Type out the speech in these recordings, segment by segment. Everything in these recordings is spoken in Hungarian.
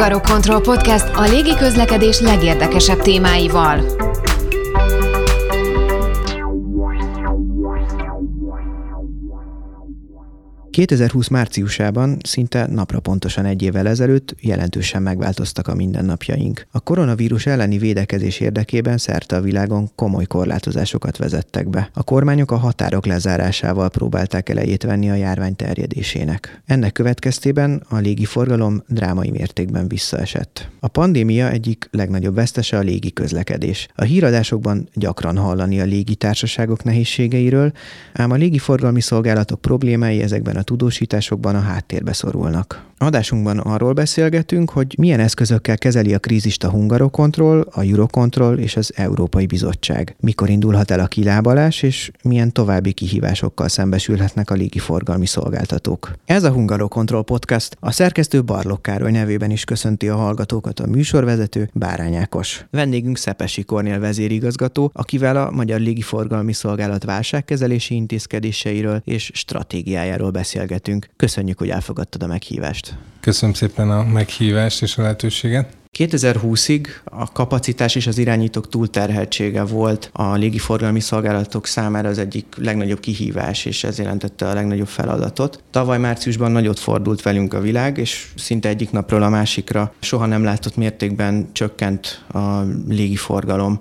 Hungarok Podcast a légi közlekedés legérdekesebb témáival. 2020 márciusában, szinte napra pontosan egy évvel ezelőtt jelentősen megváltoztak a mindennapjaink. A koronavírus elleni védekezés érdekében szerte a világon komoly korlátozásokat vezettek be. A kormányok a határok lezárásával próbálták elejét venni a járvány terjedésének. Ennek következtében a légiforgalom drámai mértékben visszaesett. A pandémia egyik legnagyobb vesztese a légi közlekedés. A híradásokban gyakran hallani a légitársaságok nehézségeiről, ám a légiforgalmi szolgálatok problémái ezekben a tudósításokban a háttérbe szorulnak. Adásunkban arról beszélgetünk, hogy milyen eszközökkel kezeli a krízist a Hungarokontroll, a Eurocontrol és az Európai Bizottság. Mikor indulhat el a kilábalás, és milyen további kihívásokkal szembesülhetnek a légiforgalmi szolgáltatók. Ez a Hungarokontroll podcast a szerkesztő Barlok Károly nevében is köszönti a hallgatókat a műsorvezető Bárány Ákos. Vendégünk Szepesi Kornél vezérigazgató, akivel a Magyar Légiforgalmi Szolgálat válságkezelési intézkedéseiről és stratégiájáról beszélgetünk. Köszönjük, hogy elfogadtad a meghívást. Köszönöm szépen a meghívást és a lehetőséget. 2020-ig a kapacitás és az irányítók túlterheltsége volt a légiforgalmi szolgálatok számára az egyik legnagyobb kihívás, és ez jelentette a legnagyobb feladatot. Tavaly márciusban nagyot fordult velünk a világ, és szinte egyik napról a másikra soha nem látott mértékben csökkent a légiforgalom.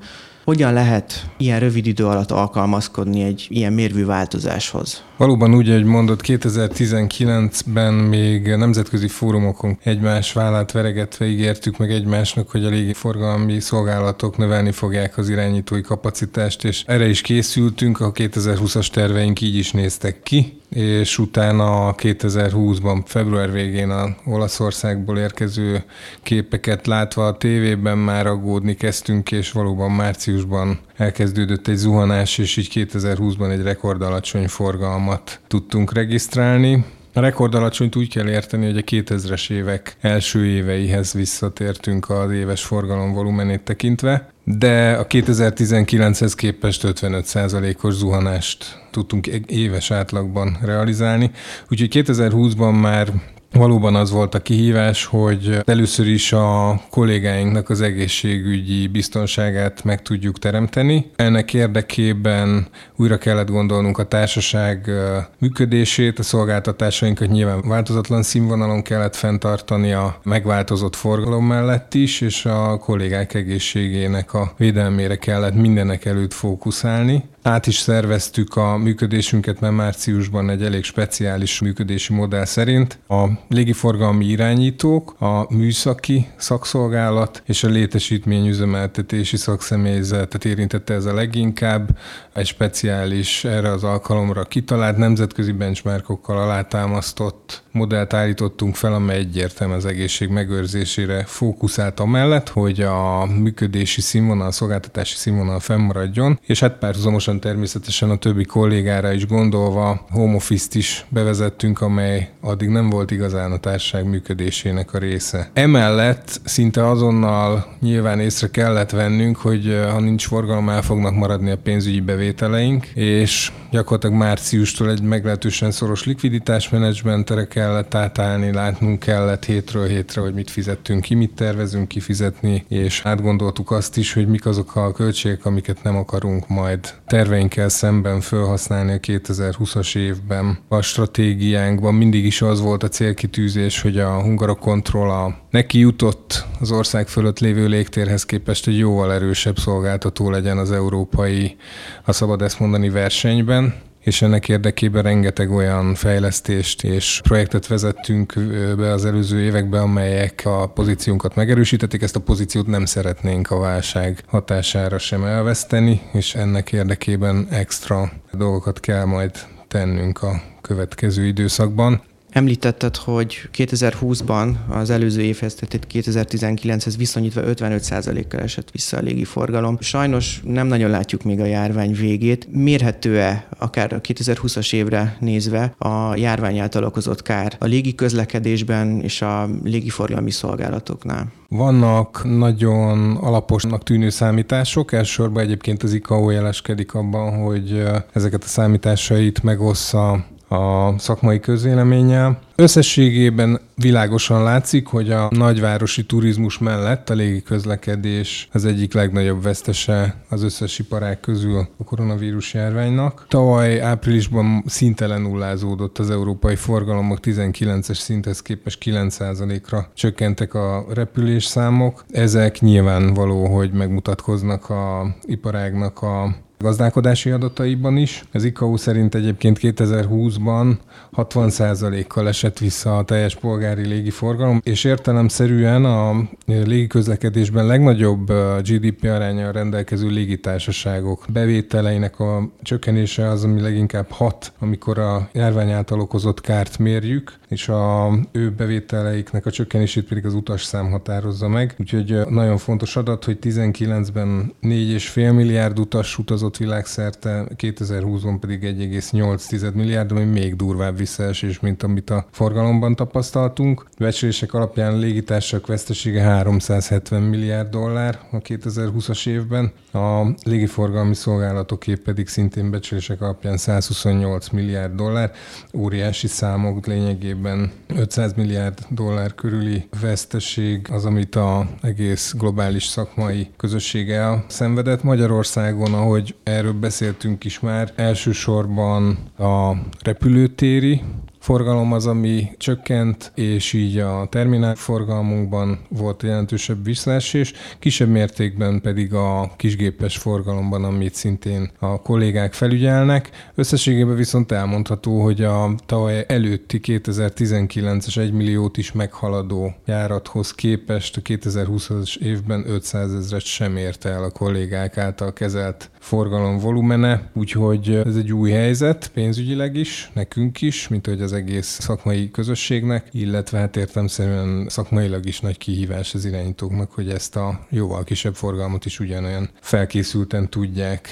Hogyan lehet ilyen rövid idő alatt alkalmazkodni egy ilyen mérvű változáshoz? Valóban úgy, hogy mondott, 2019-ben még nemzetközi fórumokon egymás vállát veregetve ígértük meg egymásnak, hogy a légiforgalmi szolgálatok növelni fogják az irányítói kapacitást, és erre is készültünk, a 2020-as terveink így is néztek ki és utána 2020-ban, február végén a Olaszországból érkező képeket látva a tévében már aggódni kezdtünk, és valóban márciusban elkezdődött egy zuhanás, és így 2020-ban egy rekord alacsony forgalmat tudtunk regisztrálni. A rekord alacsonyt úgy kell érteni, hogy a 2000-es évek első éveihez visszatértünk az éves forgalom volumenét tekintve, de a 2019-hez képest 55%-os zuhanást tudtunk éves átlagban realizálni. Úgyhogy 2020-ban már Valóban az volt a kihívás, hogy először is a kollégáinknak az egészségügyi biztonságát meg tudjuk teremteni. Ennek érdekében újra kellett gondolnunk a társaság működését, a szolgáltatásainkat nyilván változatlan színvonalon kellett fenntartani a megváltozott forgalom mellett is, és a kollégák egészségének a védelmére kellett mindenek előtt fókuszálni. Át is szerveztük a működésünket, mert márciusban egy elég speciális működési modell szerint a légiforgalmi irányítók, a műszaki szakszolgálat és a létesítményüzemeltetési szakszemélyzetet érintette ez a leginkább. Egy speciális erre az alkalomra kitalált nemzetközi benchmarkokkal alátámasztott modellt állítottunk fel, amely egyértelműen az egészség megőrzésére fókuszált amellett, hogy a működési színvonal, a szolgáltatási színvonal fennmaradjon, és hát párhuzamosan természetesen a többi kollégára is gondolva home office-t is bevezettünk, amely addig nem volt igazán a társaság működésének a része. Emellett szinte azonnal nyilván észre kellett vennünk, hogy eh, ha nincs forgalom, el fognak maradni a pénzügyi bevételeink, és gyakorlatilag márciustól egy meglehetősen szoros likviditásmenedzsmentre kellett átállni, látnunk kellett hétről hétre, hogy mit fizettünk ki, mit tervezünk kifizetni, és átgondoltuk azt is, hogy mik azok a költségek, amiket nem akarunk majd terveinkkel szemben felhasználni a 2020-as évben. A stratégiánkban mindig is az volt a célkitűzés, hogy a Hungara Control a neki jutott az ország fölött lévő légtérhez képest egy jóval erősebb szolgáltató legyen az európai, ha szabad ezt mondani, versenyben és ennek érdekében rengeteg olyan fejlesztést és projektet vezettünk be az előző években, amelyek a pozíciónkat megerősítették. Ezt a pozíciót nem szeretnénk a válság hatására sem elveszteni, és ennek érdekében extra dolgokat kell majd tennünk a következő időszakban. Említetted, hogy 2020-ban az előző évhez, tehát 2019-hez viszonyítva 55%-kal esett vissza a légiforgalom. Sajnos nem nagyon látjuk még a járvány végét. Mérhető-e akár a 2020-as évre nézve a járvány által okozott kár a légi közlekedésben és a légiforgalmi szolgálatoknál? Vannak nagyon alaposnak tűnő számítások, elsősorban egyébként az ICAO jeleskedik abban, hogy ezeket a számításait megossza a szakmai közvéleménnyel. Összességében világosan látszik, hogy a nagyvárosi turizmus mellett a légi közlekedés az egyik legnagyobb vesztese az összes iparág közül a koronavírus járványnak. Tavaly áprilisban szinte lenullázódott az európai forgalomok 19-es szinthez képest 9%-ra csökkentek a repülés számok. Ezek nyilvánvaló, hogy megmutatkoznak a iparágnak a gazdálkodási adataiban is. Az ICAO szerint egyébként 2020-ban 60%-kal esett vissza a teljes polgári légiforgalom, és értelemszerűen a légiközlekedésben legnagyobb GDP aránya rendelkező légitársaságok bevételeinek a csökkenése az, ami leginkább hat, amikor a járvány által okozott kárt mérjük, és a ő bevételeiknek a csökkenését pedig az utasszám határozza meg. Úgyhogy nagyon fontos adat, hogy 19-ben 4,5 milliárd utas utazott fogyasztott világszerte, 2020-ban pedig 1,8 milliárd, ami még durvább visszaesés, mint amit a forgalomban tapasztaltunk. Becslések alapján a légitársak vesztesége 370 milliárd dollár a 2020-as évben, a légiforgalmi szolgálatoké pedig szintén becslések alapján 128 milliárd dollár, óriási számok lényegében 500 milliárd dollár körüli veszteség az, amit a egész globális szakmai közösség elszenvedett. Magyarországon, ahogy erről beszéltünk is már, elsősorban a repülőtéri forgalom az, ami csökkent, és így a terminál forgalmunkban volt jelentősebb visszaesés, kisebb mértékben pedig a kisgépes forgalomban, amit szintén a kollégák felügyelnek. Összességében viszont elmondható, hogy a tavaly előtti 2019-es 1 milliót is meghaladó járathoz képest a 2020-as évben 500 ezret sem érte el a kollégák által kezelt forgalom volumene, úgyhogy ez egy új helyzet pénzügyileg is, nekünk is, mint hogy az egész szakmai közösségnek, illetve hát értemszerűen szakmailag is nagy kihívás az irányítóknak, hogy ezt a jóval kisebb forgalmat is ugyanolyan felkészülten tudják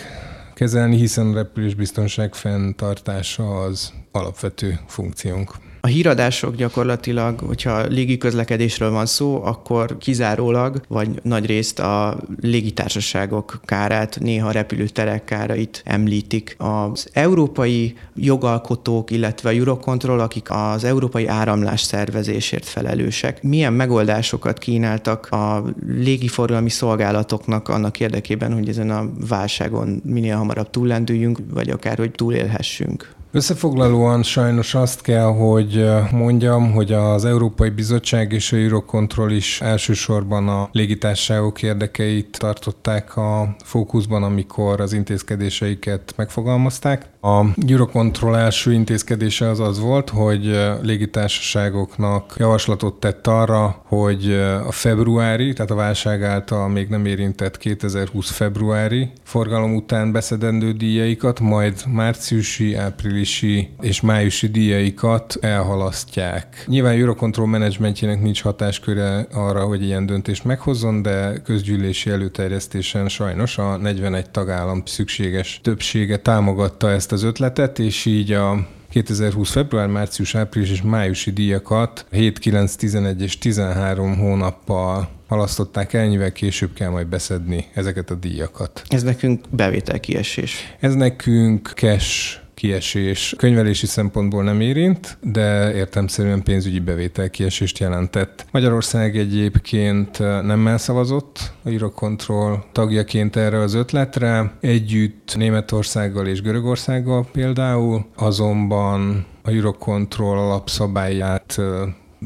kezelni, hiszen a repülésbiztonság fenntartása az alapvető funkciónk. A híradások gyakorlatilag, hogyha légiközlekedésről van szó, akkor kizárólag, vagy nagy részt a légitársaságok kárát, néha repülőterek kárait említik. Az európai jogalkotók, illetve a Eurocontrol, akik az európai áramlás szervezésért felelősek, milyen megoldásokat kínáltak a légiforgalmi szolgálatoknak annak érdekében, hogy ezen a válságon minél hamarabb túllendüljünk, vagy akár hogy túlélhessünk? Összefoglalóan sajnos azt kell, hogy mondjam, hogy az Európai Bizottság és a Eurocontrol is elsősorban a légitársaságok érdekeit tartották a fókuszban, amikor az intézkedéseiket megfogalmazták. A Eurocontrol első intézkedése az az volt, hogy légitársaságoknak javaslatot tett arra, hogy a februári, tehát a válság által még nem érintett 2020 februári forgalom után beszedendő díjaikat, majd márciusi, áprilisi és májusi díjaikat elhalasztják. Nyilván Eurocontrol menedzsmentjének nincs hatásköre arra, hogy ilyen döntést meghozzon, de közgyűlési előterjesztésen sajnos a 41 tagállam szükséges többsége támogatta ezt az ötletet, és így a 2020. február, március, április és májusi díjakat 7, 9, 11 és 13 hónappal halasztották el, ennyivel később kell majd beszedni ezeket a díjakat. Ez nekünk bevételkiesés. Ez nekünk cash kiesés könyvelési szempontból nem érint, de értemszerűen pénzügyi bevétel kiesést jelentett. Magyarország egyébként nem elszavazott a Eurocontrol tagjaként erre az ötletre, együtt Németországgal és Görögországgal például, azonban a Eurocontrol alapszabályát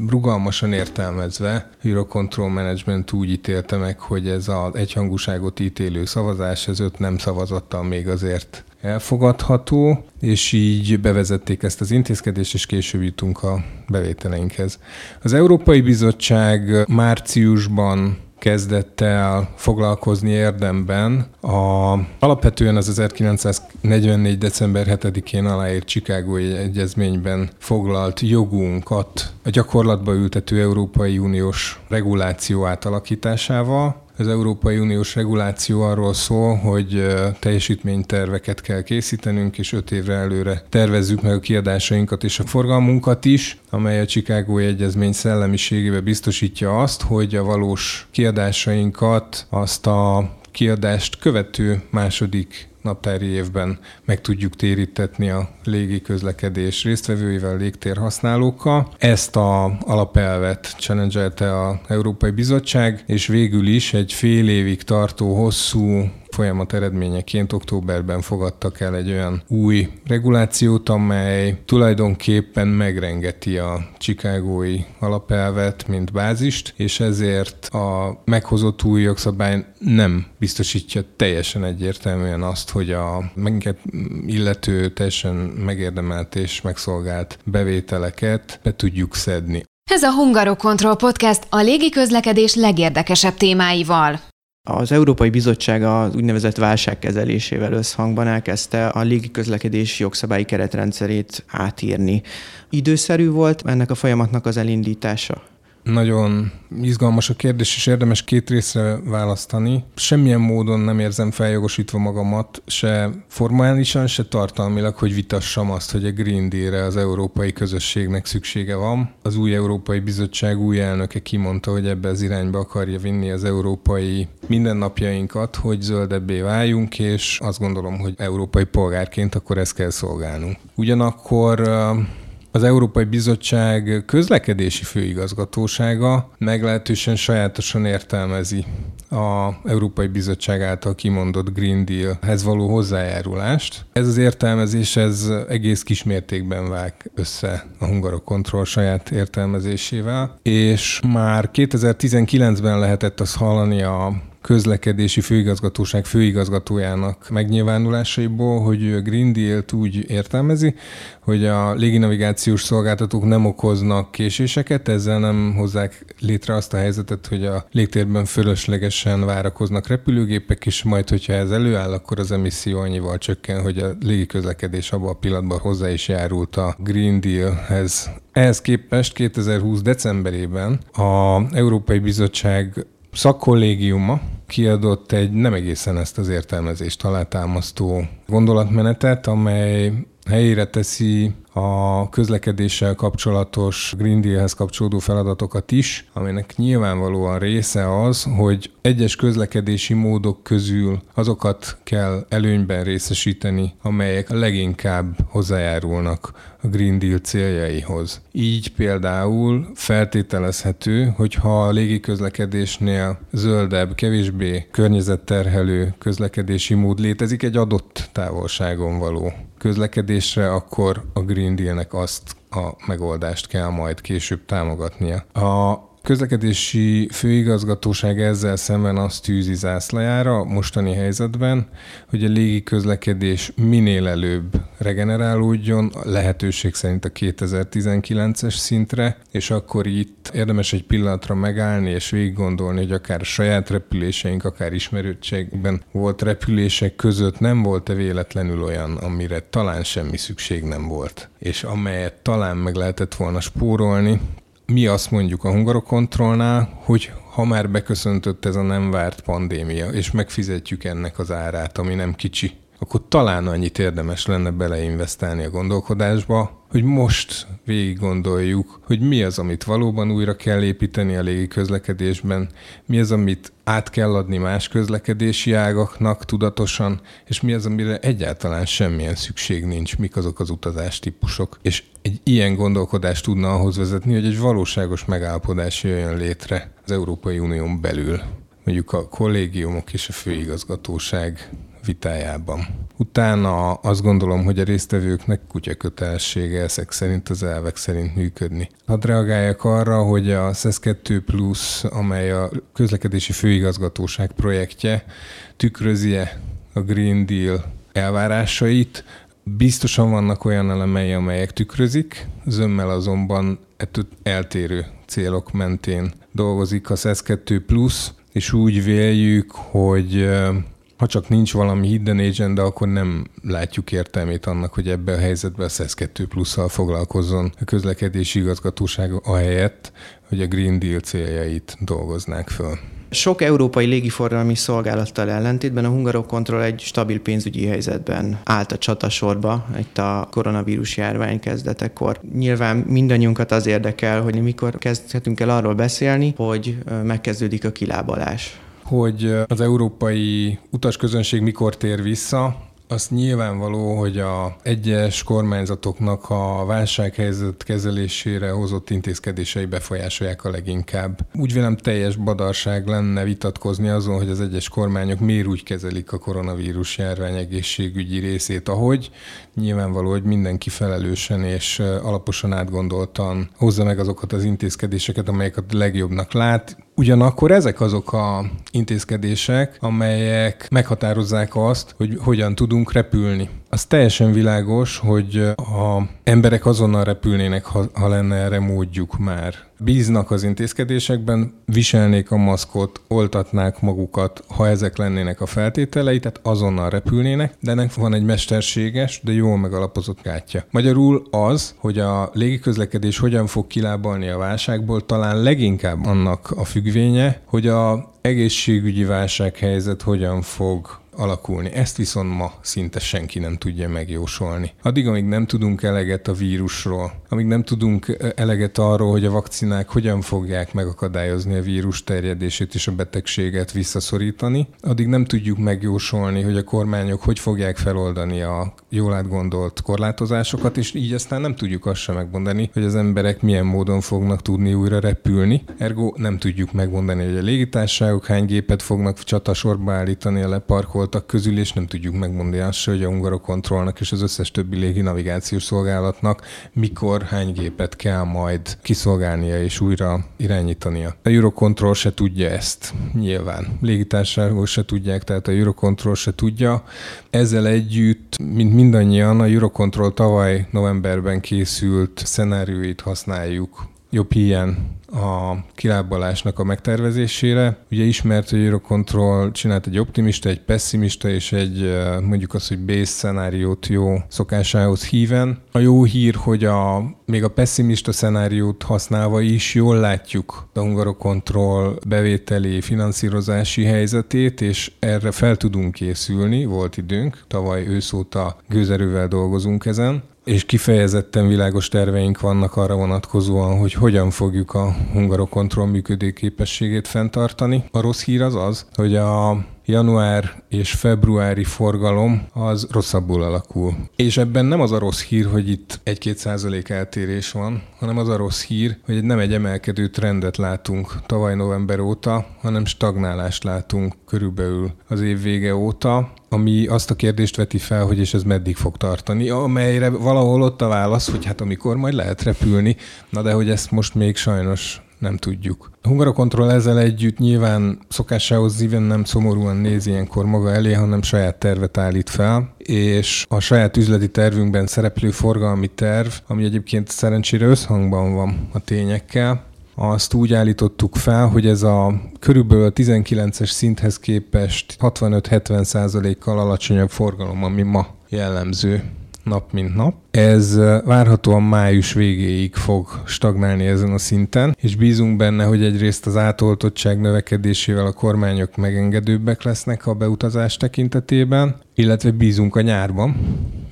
rugalmasan értelmezve Eurocontrol Management úgy ítélte meg, hogy ez az egyhangúságot ítélő szavazás, ez öt nem szavazattal még azért elfogadható, és így bevezették ezt az intézkedést, és később jutunk a bevételeinkhez. Az Európai Bizottság márciusban kezdett el foglalkozni érdemben. A, alapvetően az 1944. december 7-én aláírt Chicagói Egyezményben foglalt jogunkat a gyakorlatba ültető Európai Uniós reguláció átalakításával, az Európai Uniós reguláció arról szól, hogy teljesítményterveket kell készítenünk, és öt évre előre tervezzük meg a kiadásainkat és a forgalmunkat is, amely a Chicagói Egyezmény szellemiségébe biztosítja azt, hogy a valós kiadásainkat azt a kiadást követő második naptári évben meg tudjuk térítetni a légi közlekedés résztvevőivel, légtérhasználókkal. Ezt a alapelvet challenge a Európai Bizottság, és végül is egy fél évig tartó hosszú folyamat eredményeként októberben fogadtak el egy olyan új regulációt, amely tulajdonképpen megrengeti a chicagói alapelvet, mint bázist, és ezért a meghozott új jogszabály nem biztosítja teljesen egyértelműen azt, hogy a minket illető teljesen megérdemelt és megszolgált bevételeket be tudjuk szedni. Ez a Hungarokontroll Podcast a légiközlekedés legérdekesebb témáival. Az Európai Bizottság az úgynevezett válságkezelésével összhangban elkezdte a légiközlekedés jogszabályi keretrendszerét átírni. Időszerű volt ennek a folyamatnak az elindítása? Nagyon izgalmas a kérdés, és érdemes két részre választani. Semmilyen módon nem érzem feljogosítva magamat, se formálisan, se tartalmilag, hogy vitassam azt, hogy a Green Deal-re az európai közösségnek szüksége van. Az új Európai Bizottság új elnöke kimondta, hogy ebbe az irányba akarja vinni az európai mindennapjainkat, hogy zöldebbé váljunk, és azt gondolom, hogy európai polgárként akkor ezt kell szolgálnunk. Ugyanakkor az Európai Bizottság közlekedési főigazgatósága meglehetősen sajátosan értelmezi a Európai Bizottság által kimondott Green Deal-hez való hozzájárulást. Ez az értelmezés ez egész kismértékben vág össze a Hungarok Kontroll saját értelmezésével, és már 2019-ben lehetett azt hallani a közlekedési főigazgatóság főigazgatójának megnyilvánulásaiból, hogy Green Deal-t úgy értelmezi, hogy a léginavigációs szolgáltatók nem okoznak késéseket, ezzel nem hozzák létre azt a helyzetet, hogy a légtérben fölöslegesen várakoznak repülőgépek, és majd, hogyha ez előáll, akkor az emisszió annyival csökken, hogy a légiközlekedés abban a pillanatban hozzá is járult a Green Deal-hez. Ehhez képest 2020. decemberében a Európai Bizottság szakkollégiuma kiadott egy nem egészen ezt az értelmezést alátámasztó gondolatmenetet, amely helyére teszi a közlekedéssel kapcsolatos Green Dealhez kapcsolódó feladatokat is, aminek nyilvánvalóan része az, hogy egyes közlekedési módok közül azokat kell előnyben részesíteni, amelyek leginkább hozzájárulnak a Green Deal céljaihoz. Így például feltételezhető, hogy ha a légiközlekedésnél zöldebb, kevésbé környezetterhelő közlekedési mód létezik egy adott távolságon való közlekedésre, akkor a Green Deal-nek azt a megoldást kell majd később támogatnia. A közlekedési főigazgatóság ezzel szemben azt tűzi zászlajára a mostani helyzetben, hogy a légi közlekedés minél előbb regenerálódjon, lehetőség szerint a 2019-es szintre, és akkor itt érdemes egy pillanatra megállni és végig gondolni, hogy akár saját repüléseink, akár ismerőtségben volt repülések között nem volt-e véletlenül olyan, amire talán semmi szükség nem volt, és amelyet talán meg lehetett volna spórolni, mi azt mondjuk a hungarokontrollnál, hogy ha már beköszöntött ez a nem várt pandémia, és megfizetjük ennek az árát, ami nem kicsi, akkor talán annyit érdemes lenne beleinvestálni a gondolkodásba, hogy most végig gondoljuk, hogy mi az, amit valóban újra kell építeni a légi közlekedésben, mi az, amit át kell adni más közlekedési ágaknak tudatosan, és mi az, amire egyáltalán semmilyen szükség nincs, mik azok az utazástípusok. És egy ilyen gondolkodás tudna ahhoz vezetni, hogy egy valóságos megállapodás jöjjön létre az Európai Unión belül. Mondjuk a kollégiumok és a főigazgatóság vitájában. Utána azt gondolom, hogy a résztvevőknek kutya kötelessége ezek szerint az elvek szerint működni. Hadd reagáljak arra, hogy a SES 2 Plus, amely a közlekedési főigazgatóság projektje, tükrözi -e a Green Deal elvárásait, Biztosan vannak olyan elemei, amelyek tükrözik, zömmel azonban ettől eltérő célok mentén dolgozik a SES 2 Plus, és úgy véljük, hogy ha csak nincs valami hidden agenda, akkor nem látjuk értelmét annak, hogy ebbe a helyzetben a SES 2 plusszal foglalkozzon a közlekedési igazgatóság ahelyett, hogy a Green Deal céljait dolgoznák föl. Sok európai légiforgalmi szolgálattal ellentétben a Hungarokontroll egy stabil pénzügyi helyzetben állt a csatasorba itt a koronavírus járvány kezdetekor. Nyilván mindannyiunkat az érdekel, hogy mikor kezdhetünk el arról beszélni, hogy megkezdődik a kilábalás hogy az európai utasközönség mikor tér vissza, azt nyilvánvaló, hogy a egyes kormányzatoknak a válsághelyzet kezelésére hozott intézkedései befolyásolják a leginkább. Úgy vélem teljes badarság lenne vitatkozni azon, hogy az egyes kormányok miért úgy kezelik a koronavírus járvány egészségügyi részét, ahogy nyilvánvaló, hogy mindenki felelősen és alaposan átgondoltan hozza meg azokat az intézkedéseket, amelyeket legjobbnak lát, Ugyanakkor ezek azok a intézkedések, amelyek meghatározzák azt, hogy hogyan tudunk repülni. Az teljesen világos, hogy a emberek azonnal repülnének, ha, ha lenne erre módjuk már. Bíznak az intézkedésekben, viselnék a maszkot, oltatnák magukat, ha ezek lennének a feltételei, tehát azonnal repülnének, de ennek van egy mesterséges, de jól megalapozott gátja. Magyarul az, hogy a légiközlekedés hogyan fog kilábalni a válságból, talán leginkább annak a függvénye, hogy a egészségügyi válsághelyzet hogyan fog alakulni. Ezt viszont ma szinte senki nem tudja megjósolni. Addig, amíg nem tudunk eleget a vírusról, amíg nem tudunk eleget arról, hogy a vakcinák hogyan fogják megakadályozni a vírus terjedését és a betegséget visszaszorítani, addig nem tudjuk megjósolni, hogy a kormányok hogy fogják feloldani a jól átgondolt korlátozásokat, és így aztán nem tudjuk azt sem megmondani, hogy az emberek milyen módon fognak tudni újra repülni. Ergo nem tudjuk megmondani, hogy a légitársaságok hány gépet fognak csatasorba állítani a leparkol voltak közül, és nem tudjuk megmondani azt, hogy a Hungarokontrollnak és az összes többi légi navigációs szolgálatnak mikor, hány gépet kell majd kiszolgálnia és újra irányítania. A Eurocontrol se tudja ezt, nyilván. Légitársaságok se tudják, tehát a Eurocontrol se tudja. Ezzel együtt, mint mindannyian, a Eurocontrol tavaly novemberben készült szenárióit használjuk jobb ilyen a kilábalásnak a megtervezésére. Ugye ismert, hogy Eurocontrol csinált egy optimista, egy pessimista és egy mondjuk az, hogy base szenáriót jó szokásához híven. A jó hír, hogy a, még a pessimista szenáriót használva is jól látjuk a Hungarocontrol bevételi finanszírozási helyzetét, és erre fel tudunk készülni, volt időnk, tavaly őszóta gőzerővel dolgozunk ezen és kifejezetten világos terveink vannak arra vonatkozóan, hogy hogyan fogjuk a hungarokontroll működőképességét fenntartani. A rossz hír az az, hogy a január és februári forgalom az rosszabbul alakul. És ebben nem az a rossz hír, hogy itt 1-2 százalék eltérés van, hanem az a rossz hír, hogy nem egy emelkedő trendet látunk tavaly november óta, hanem stagnálást látunk körülbelül az év vége óta, ami azt a kérdést veti fel, hogy és ez meddig fog tartani, amelyre valahol ott a válasz, hogy hát amikor majd lehet repülni, na de hogy ezt most még sajnos nem tudjuk. A Hungarokontroll ezzel együtt nyilván szokásához zíven nem szomorúan néz ilyenkor maga elé, hanem saját tervet állít fel, és a saját üzleti tervünkben szereplő forgalmi terv, ami egyébként szerencsére összhangban van a tényekkel, azt úgy állítottuk fel, hogy ez a körülbelül 19-es szinthez képest 65-70 százalékkal alacsonyabb forgalom, ami ma jellemző nap mint nap. Ez várhatóan május végéig fog stagnálni ezen a szinten, és bízunk benne, hogy egyrészt az átoltottság növekedésével a kormányok megengedőbbek lesznek a beutazás tekintetében, illetve bízunk a nyárban.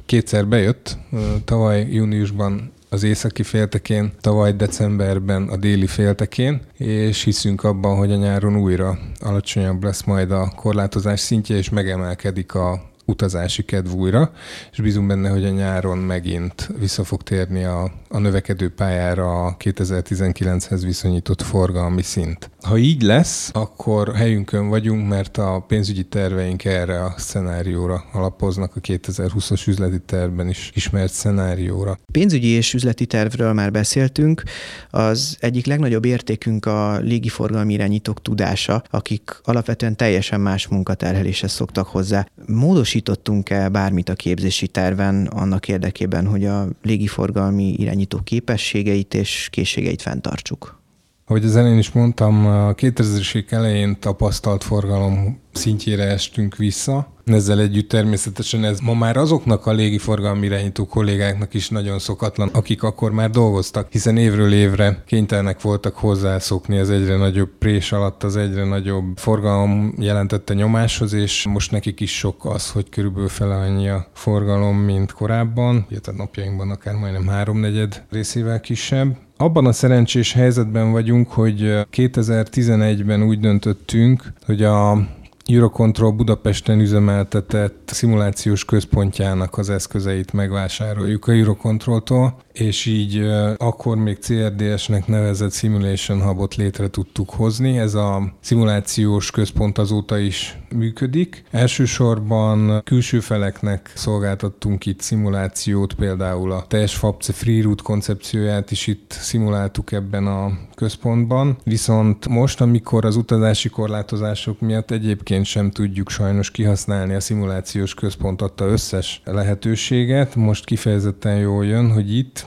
Kétszer bejött, tavaly júniusban az északi féltekén, tavaly decemberben a déli féltekén, és hiszünk abban, hogy a nyáron újra alacsonyabb lesz majd a korlátozás szintje, és megemelkedik a utazási kedv újra, és bízunk benne, hogy a nyáron megint vissza fog térni a, a növekedő pályára a 2019-hez viszonyított forgalmi szint. Ha így lesz, akkor helyünkön vagyunk, mert a pénzügyi terveink erre a szenárióra alapoznak, a 2020-as üzleti tervben is ismert szenárióra. Pénzügyi és üzleti tervről már beszéltünk. Az egyik legnagyobb értékünk a légiforgalmi irányítók tudása, akik alapvetően teljesen más munkaterheléshez szoktak hozzá. Módosítottunk-e bármit a képzési terven annak érdekében, hogy a légiforgalmi irányító képességeit és készségeit fenntartsuk? Ahogy az elején is mondtam, a 2000-es elején tapasztalt forgalom szintjére estünk vissza. Ezzel együtt természetesen ez ma már azoknak a légiforgalmi irányító kollégáknak is nagyon szokatlan, akik akkor már dolgoztak, hiszen évről évre kénytelenek voltak hozzászokni az egyre nagyobb prés alatt, az egyre nagyobb forgalom jelentette nyomáshoz, és most nekik is sok az, hogy körülbelül fele annyi a forgalom, mint korábban, illetve napjainkban akár majdnem háromnegyed részével kisebb. Abban a szerencsés helyzetben vagyunk, hogy 2011-ben úgy döntöttünk, hogy a Eurocontrol Budapesten üzemeltetett szimulációs központjának az eszközeit megvásároljuk a Eurocontroltól, és így akkor még CRDS-nek nevezett Simulation Hubot létre tudtuk hozni. Ez a szimulációs központ azóta is működik. Elsősorban külső feleknek szolgáltattunk itt szimulációt, például a teljes FAPCE Free koncepcióját is itt szimuláltuk ebben a központban. Viszont most, amikor az utazási korlátozások miatt egyébként sem tudjuk sajnos kihasználni a szimulációs központ adta összes lehetőséget, most kifejezetten jól jön, hogy itt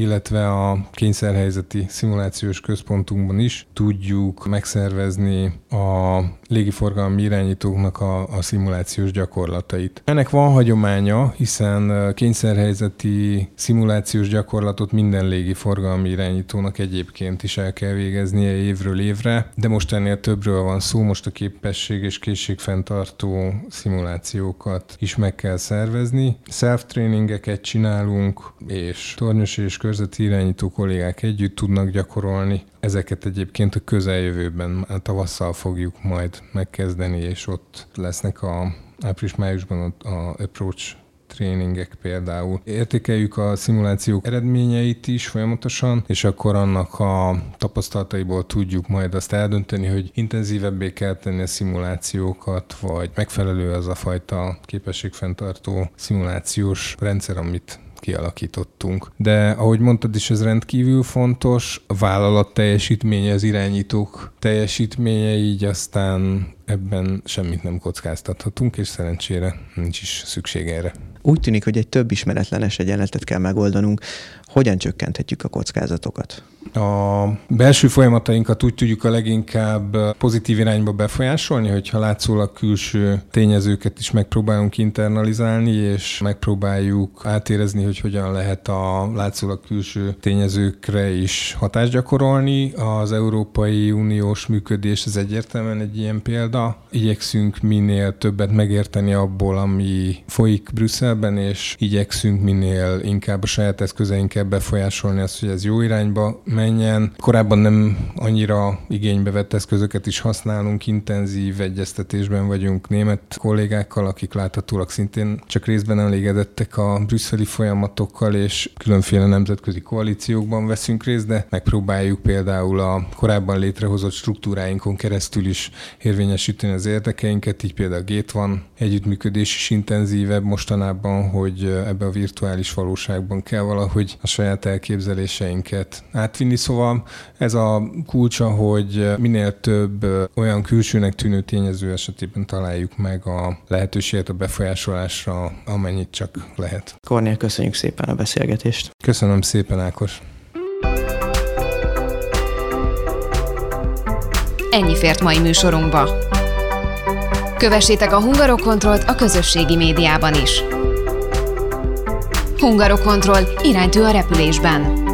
illetve a kényszerhelyzeti szimulációs központunkban is tudjuk megszervezni a légiforgalmi irányítóknak a, a szimulációs gyakorlatait. Ennek van hagyománya, hiszen kényszerhelyzeti szimulációs gyakorlatot minden légiforgalmi irányítónak egyébként is el kell végeznie évről évre, de most ennél többről van szó, most a képesség és készségfenntartó szimulációkat is meg kell szervezni. Self-trainingeket csinálunk, és tornyos és körzeti irányító kollégák együtt tudnak gyakorolni. Ezeket egyébként a közeljövőben, a tavasszal fogjuk majd megkezdeni, és ott lesznek a április-májusban a approach tréningek például. Értékeljük a szimulációk eredményeit is folyamatosan, és akkor annak a tapasztalataiból tudjuk majd azt eldönteni, hogy intenzívebbé kell tenni a szimulációkat, vagy megfelelő az a fajta képességfenntartó szimulációs rendszer, amit kialakítottunk. De ahogy mondtad is, ez rendkívül fontos. A vállalat teljesítménye, az irányítók teljesítménye, így aztán ebben semmit nem kockáztathatunk, és szerencsére nincs is szükség erre. Úgy tűnik, hogy egy több ismeretlenes egyenletet kell megoldanunk. Hogyan csökkenthetjük a kockázatokat? A belső folyamatainkat úgy tudjuk a leginkább pozitív irányba befolyásolni, hogyha látszólag külső tényezőket is megpróbálunk internalizálni, és megpróbáljuk átérezni, hogy hogyan lehet a látszólag külső tényezőkre is hatást gyakorolni. Az Európai Uniós működés ez egyértelműen egy ilyen példa. Igyekszünk minél többet megérteni abból, ami folyik Brüsszelben, és igyekszünk minél inkább a saját eszközeinkkel befolyásolni azt, hogy ez jó irányba menjen. Korábban nem annyira igénybe vett eszközöket is használunk, intenzív egyeztetésben vagyunk német kollégákkal, akik láthatólag szintén csak részben elégedettek a brüsszeli folyamatokkal, és különféle nemzetközi koalíciókban veszünk részt, de megpróbáljuk például a korábban létrehozott struktúráinkon keresztül is érvényesíteni az érdekeinket, így például a Gét van együttműködés is intenzívebb mostanában, hogy ebbe a virtuális valóságban kell valahogy a saját elképzeléseinket átvinni, vinni, szóval ez a kulcsa, hogy minél több olyan külsőnek tűnő tényező esetében találjuk meg a lehetőséget a befolyásolásra, amennyit csak lehet. Kornél, köszönjük szépen a beszélgetést. Köszönöm szépen, Ákos. Ennyi fért mai műsorunkba. Kövessétek a Hungarokontrollt a közösségi médiában is. Hungarokontroll iránytű a repülésben.